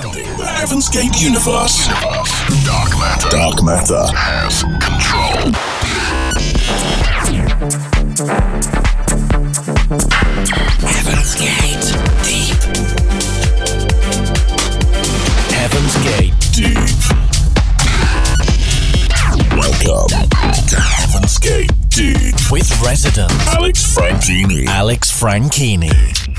The Heaven's Gate universe. Dark matter. Dark matter has control. Heaven's Gate Deep. Heaven's Gate Deep. Welcome to Heaven's Gate Deep with resident Alex Franchini. Alex Franchini.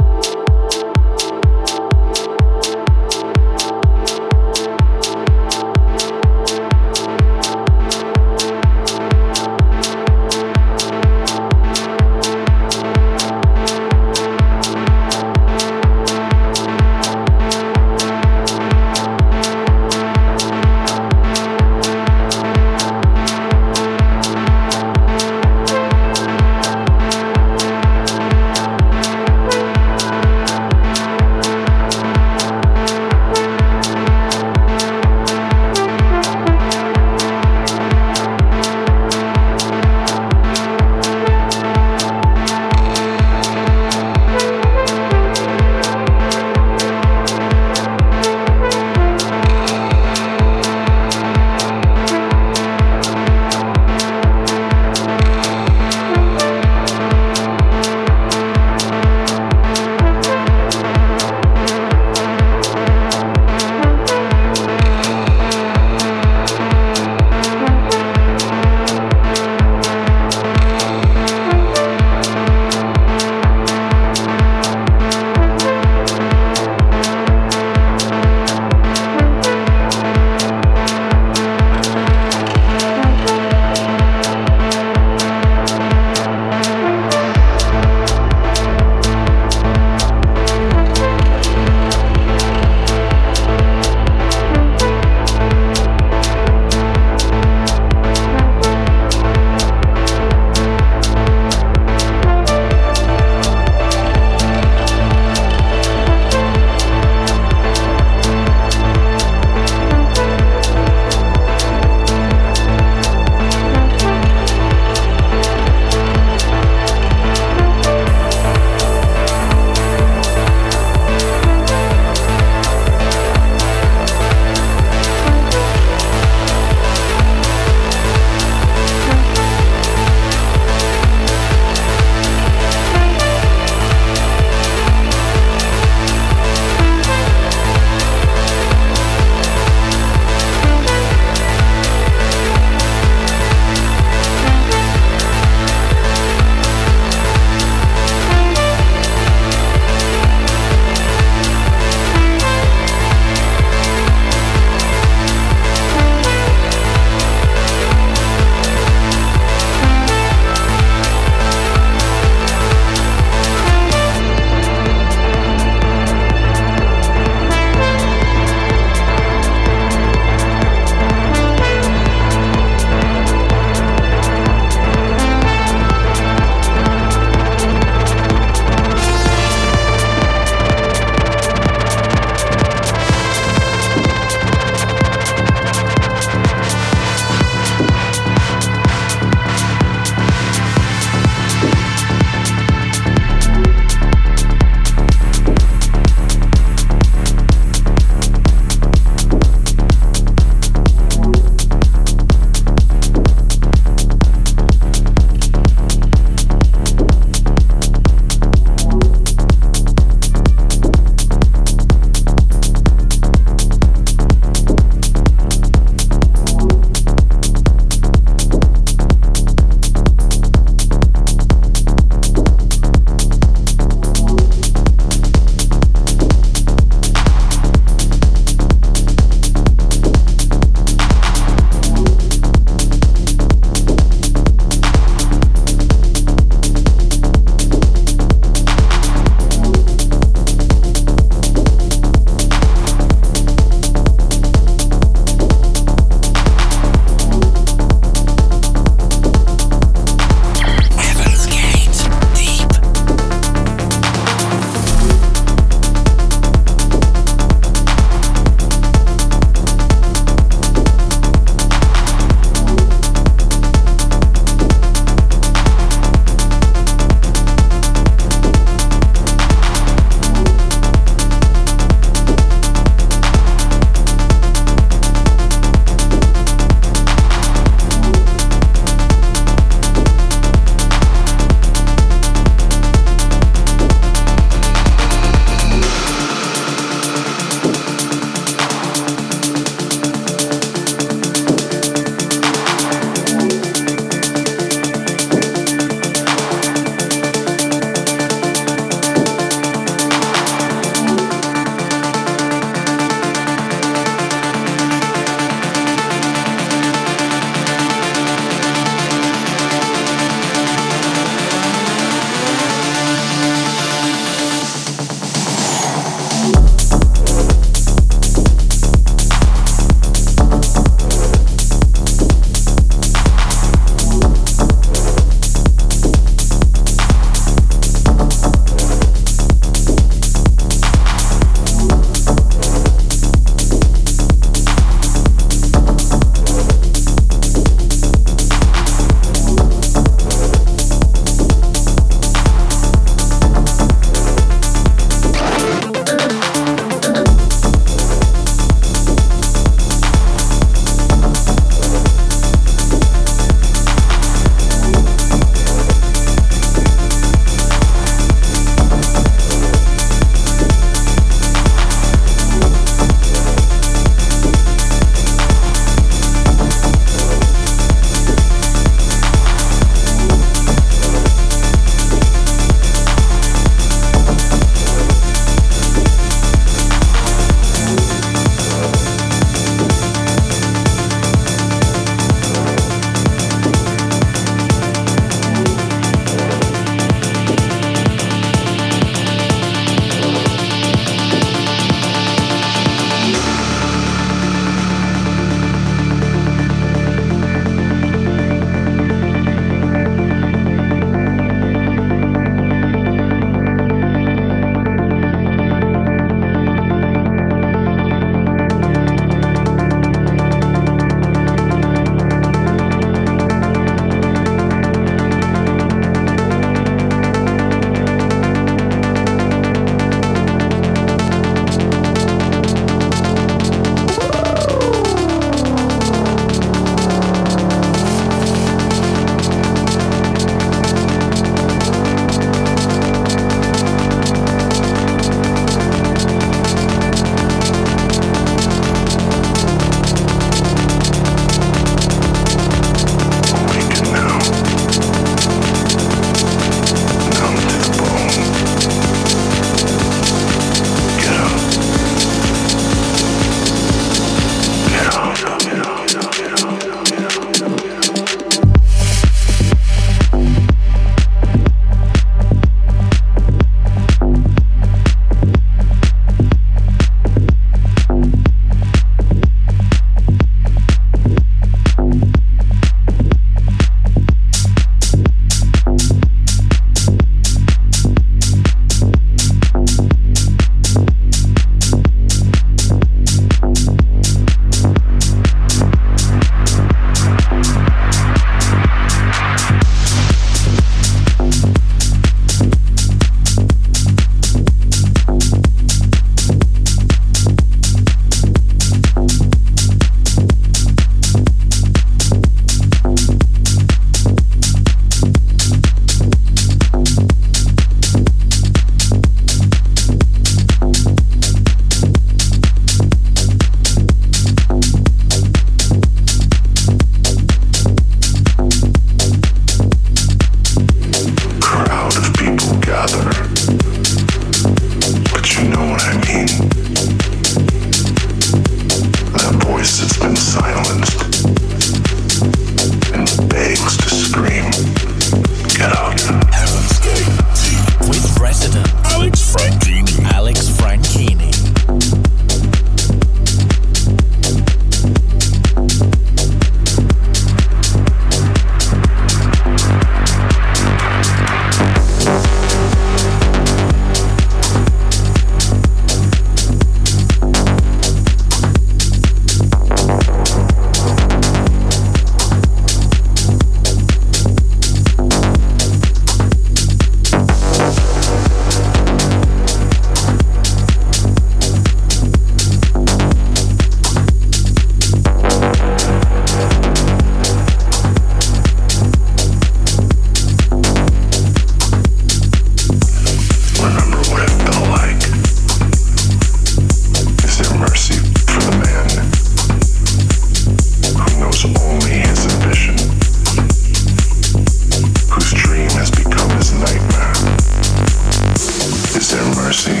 is there mercy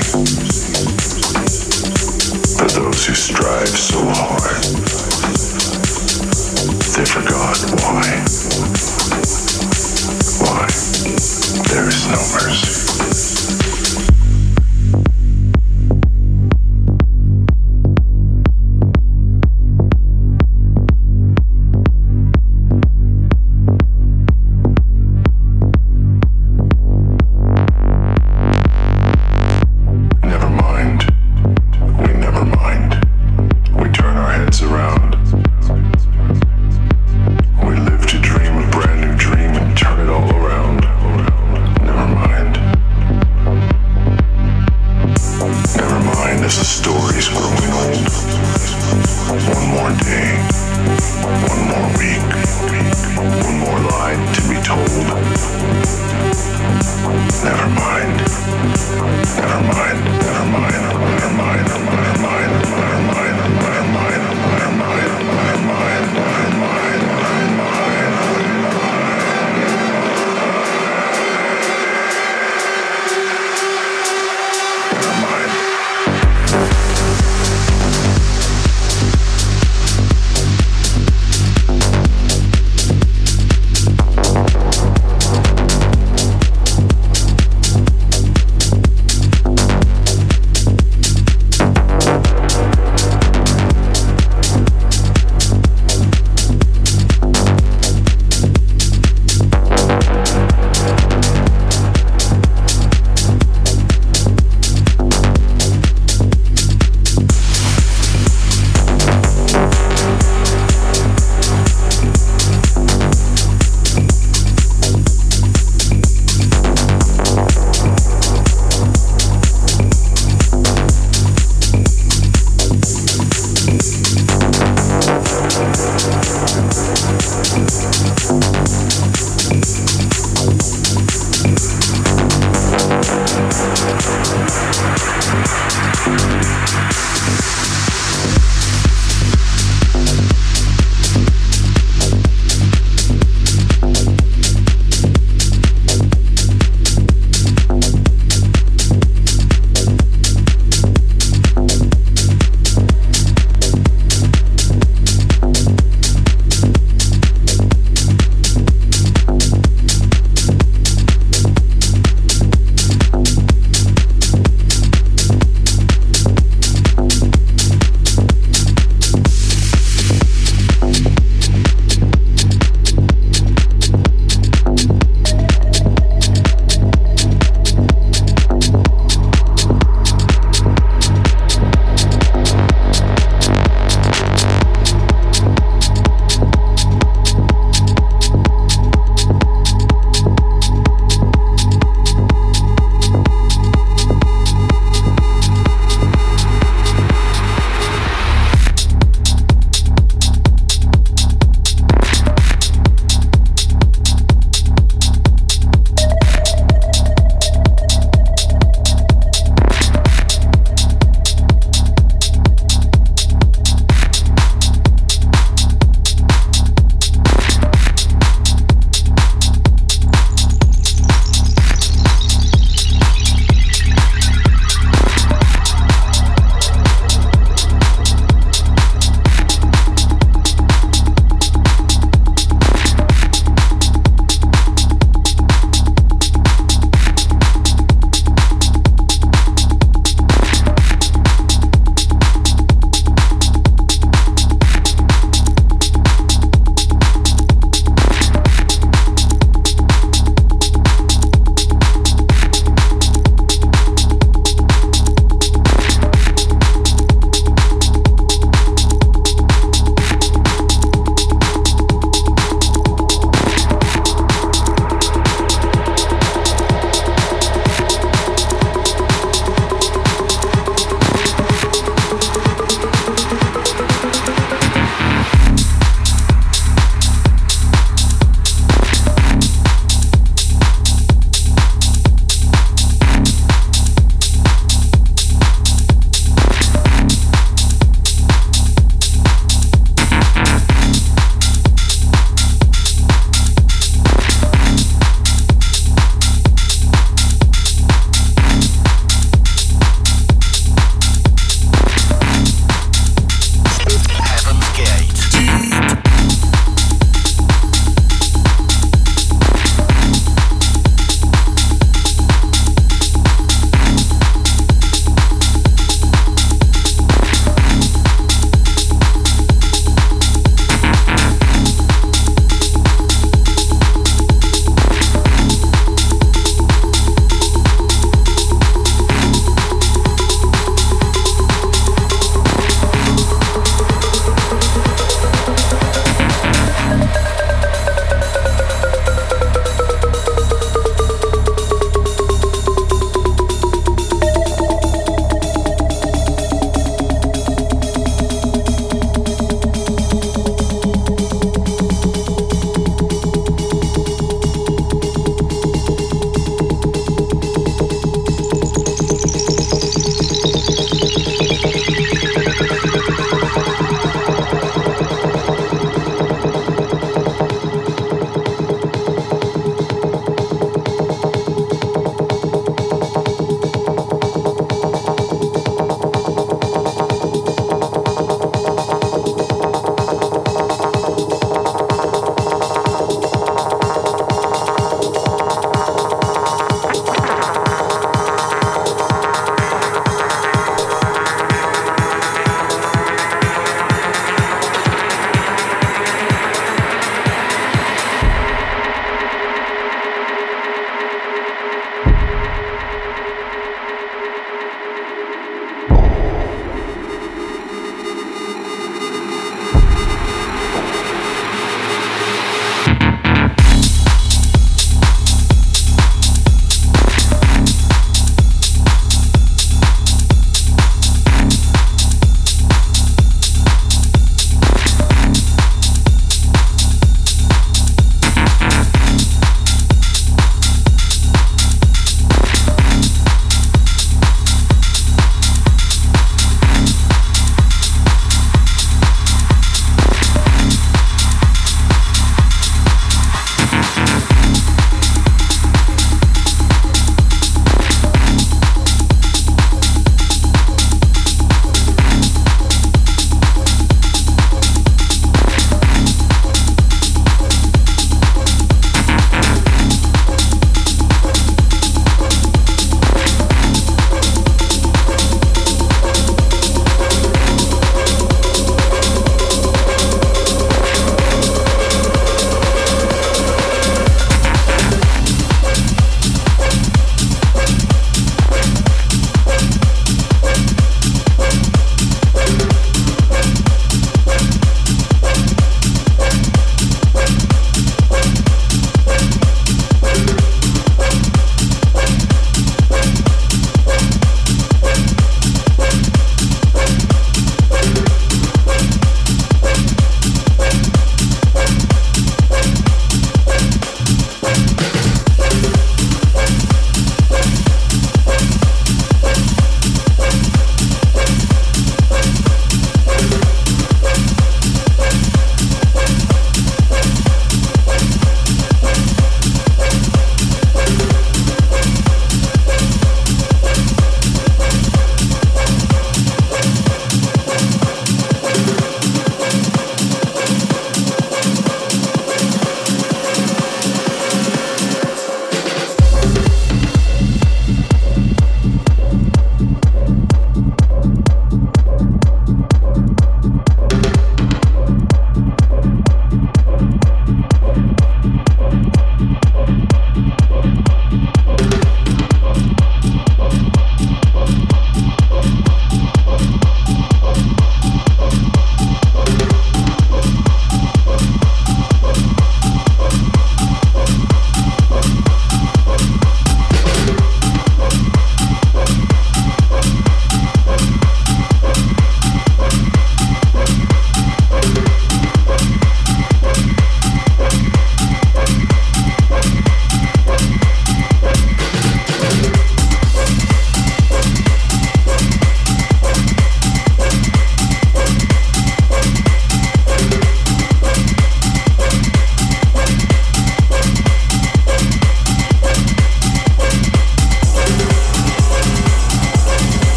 for those who strive so hard. They forgot why. Why? There is no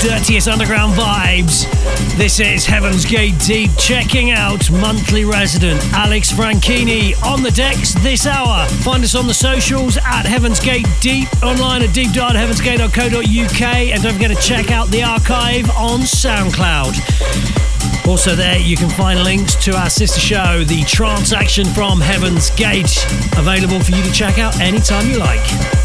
dirtiest underground vibes. This is Heaven's Gate Deep, checking out monthly resident Alex Franchini on the decks this hour. Find us on the socials at Heaven's Gate Deep, online at deep.heavensgate.co.uk, and don't forget to check out the archive on SoundCloud. Also, there you can find links to our sister show, The Transaction from Heaven's Gate, available for you to check out anytime you like.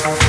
Thank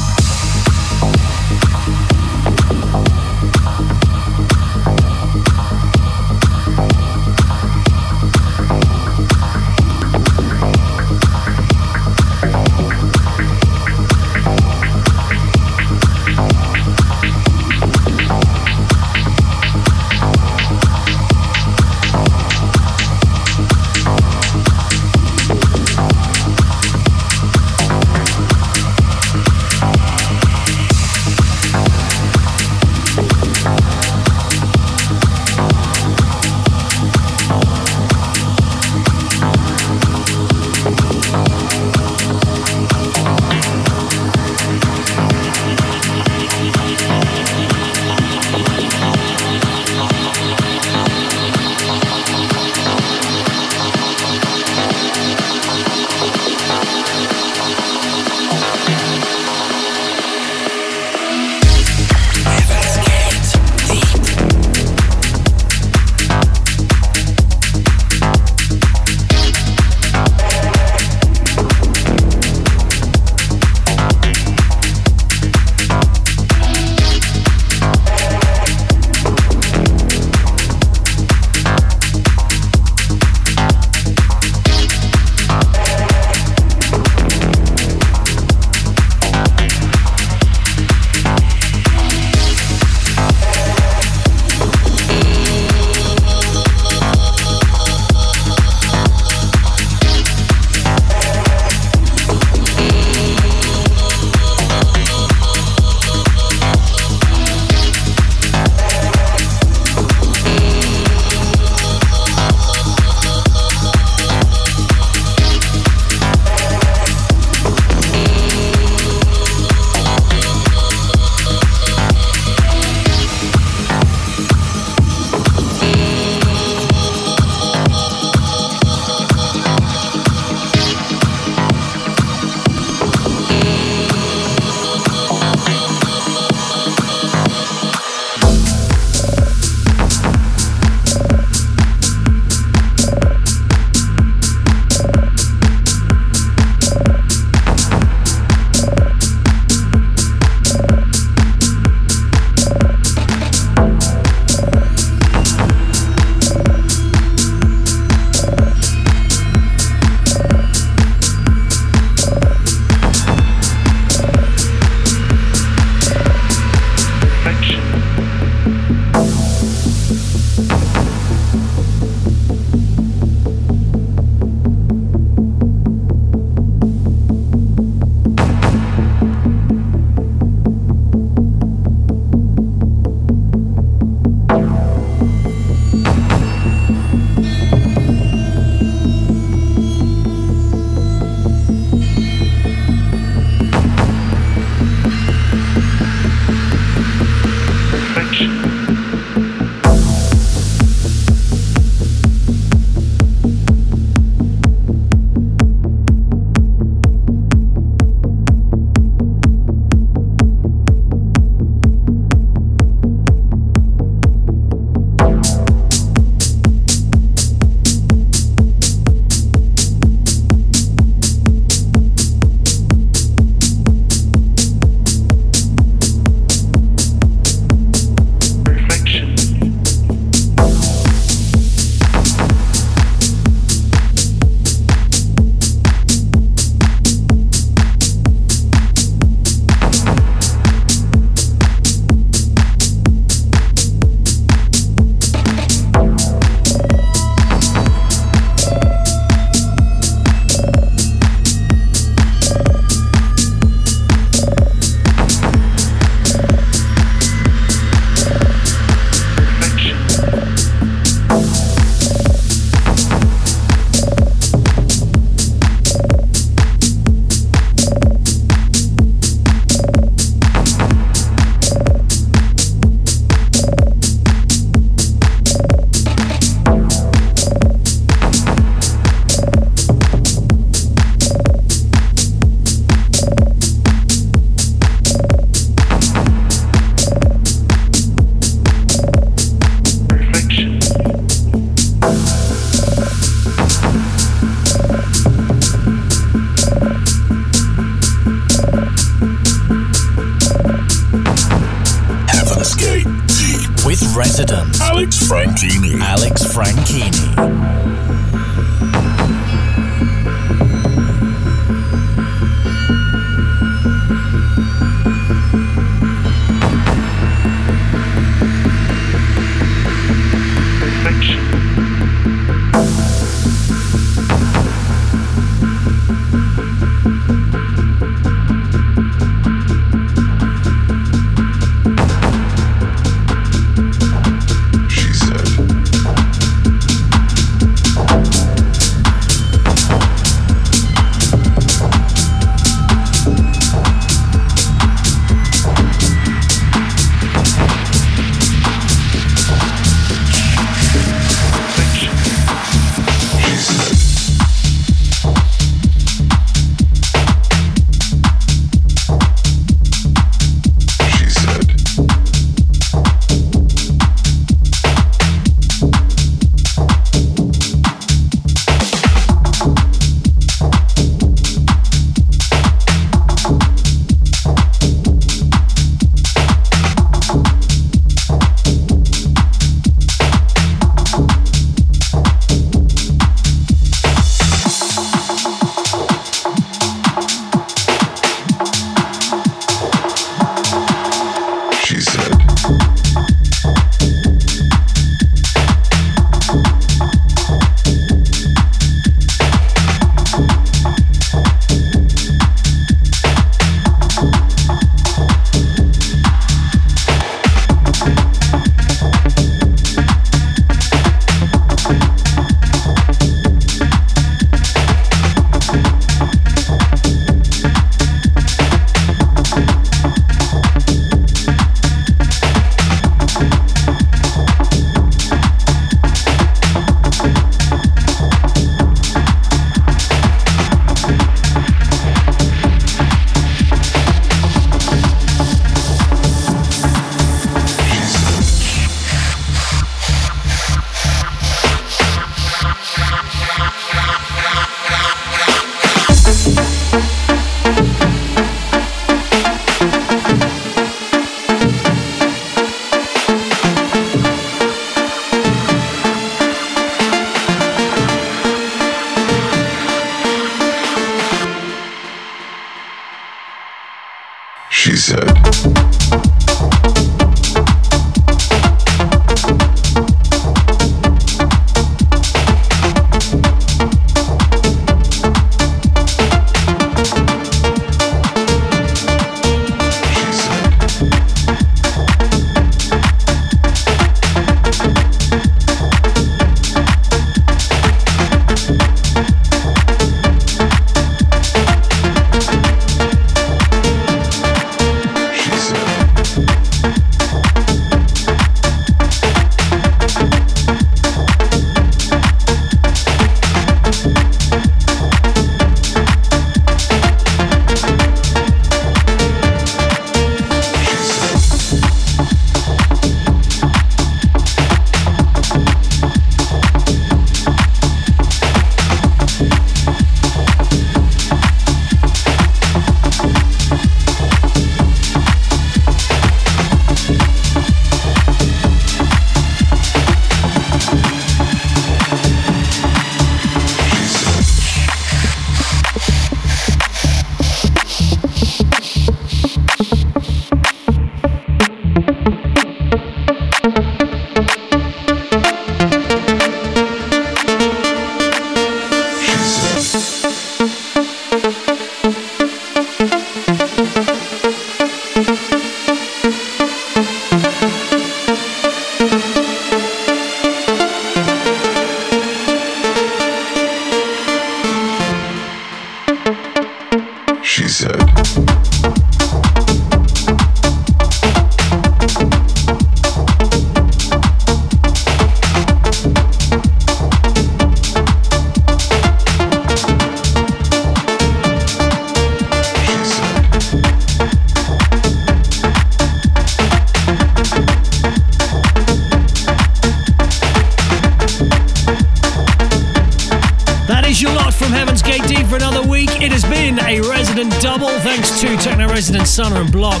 Resident Sunner and Block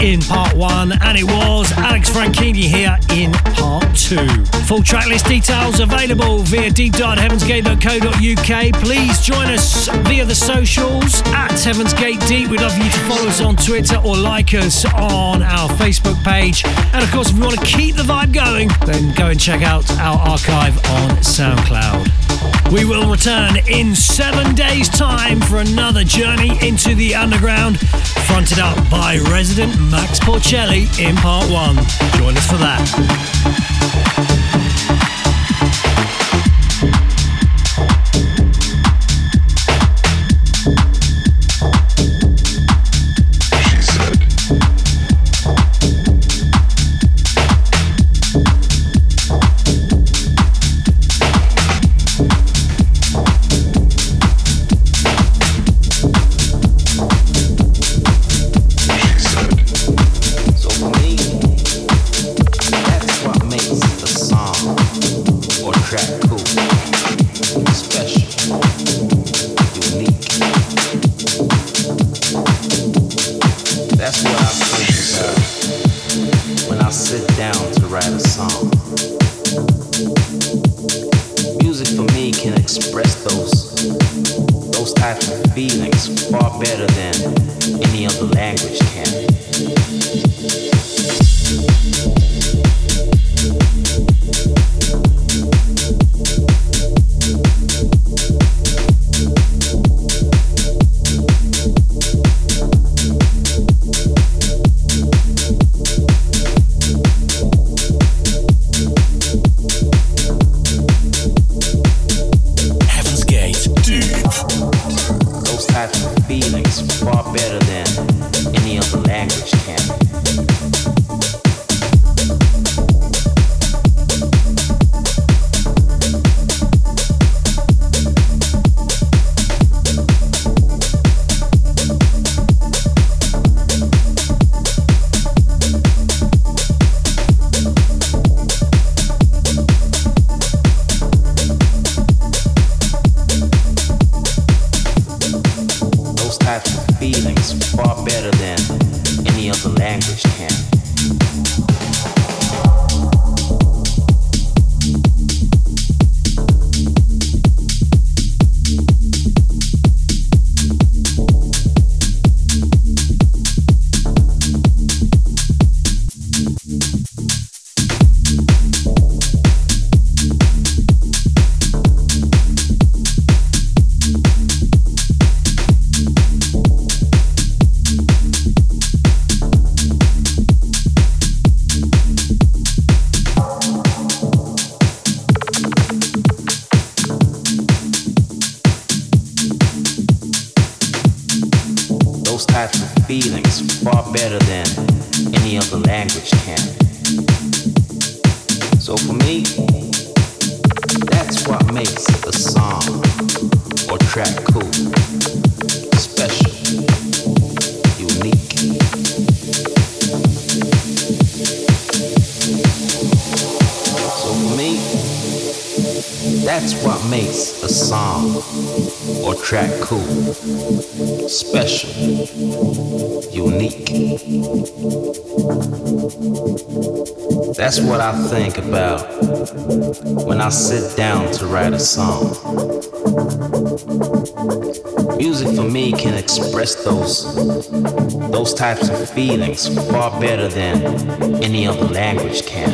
in part one, and it was Alex Franchini here in part two. Full tracklist details available via deep.heavensgate.co.uk. Please join us via the socials at Heaven's Gate Deep. We'd love you to follow us on Twitter or like us on our Facebook page. And of course, if you want to keep the vibe going, then go and check out our archive on SoundCloud. We will return in seven days' time for another journey into the underground, fronted up by resident Max Porcelli in part one. Join us for that. That's what I think about when I sit down to write a song. Music for me can express those those types of feelings far better than any other language can.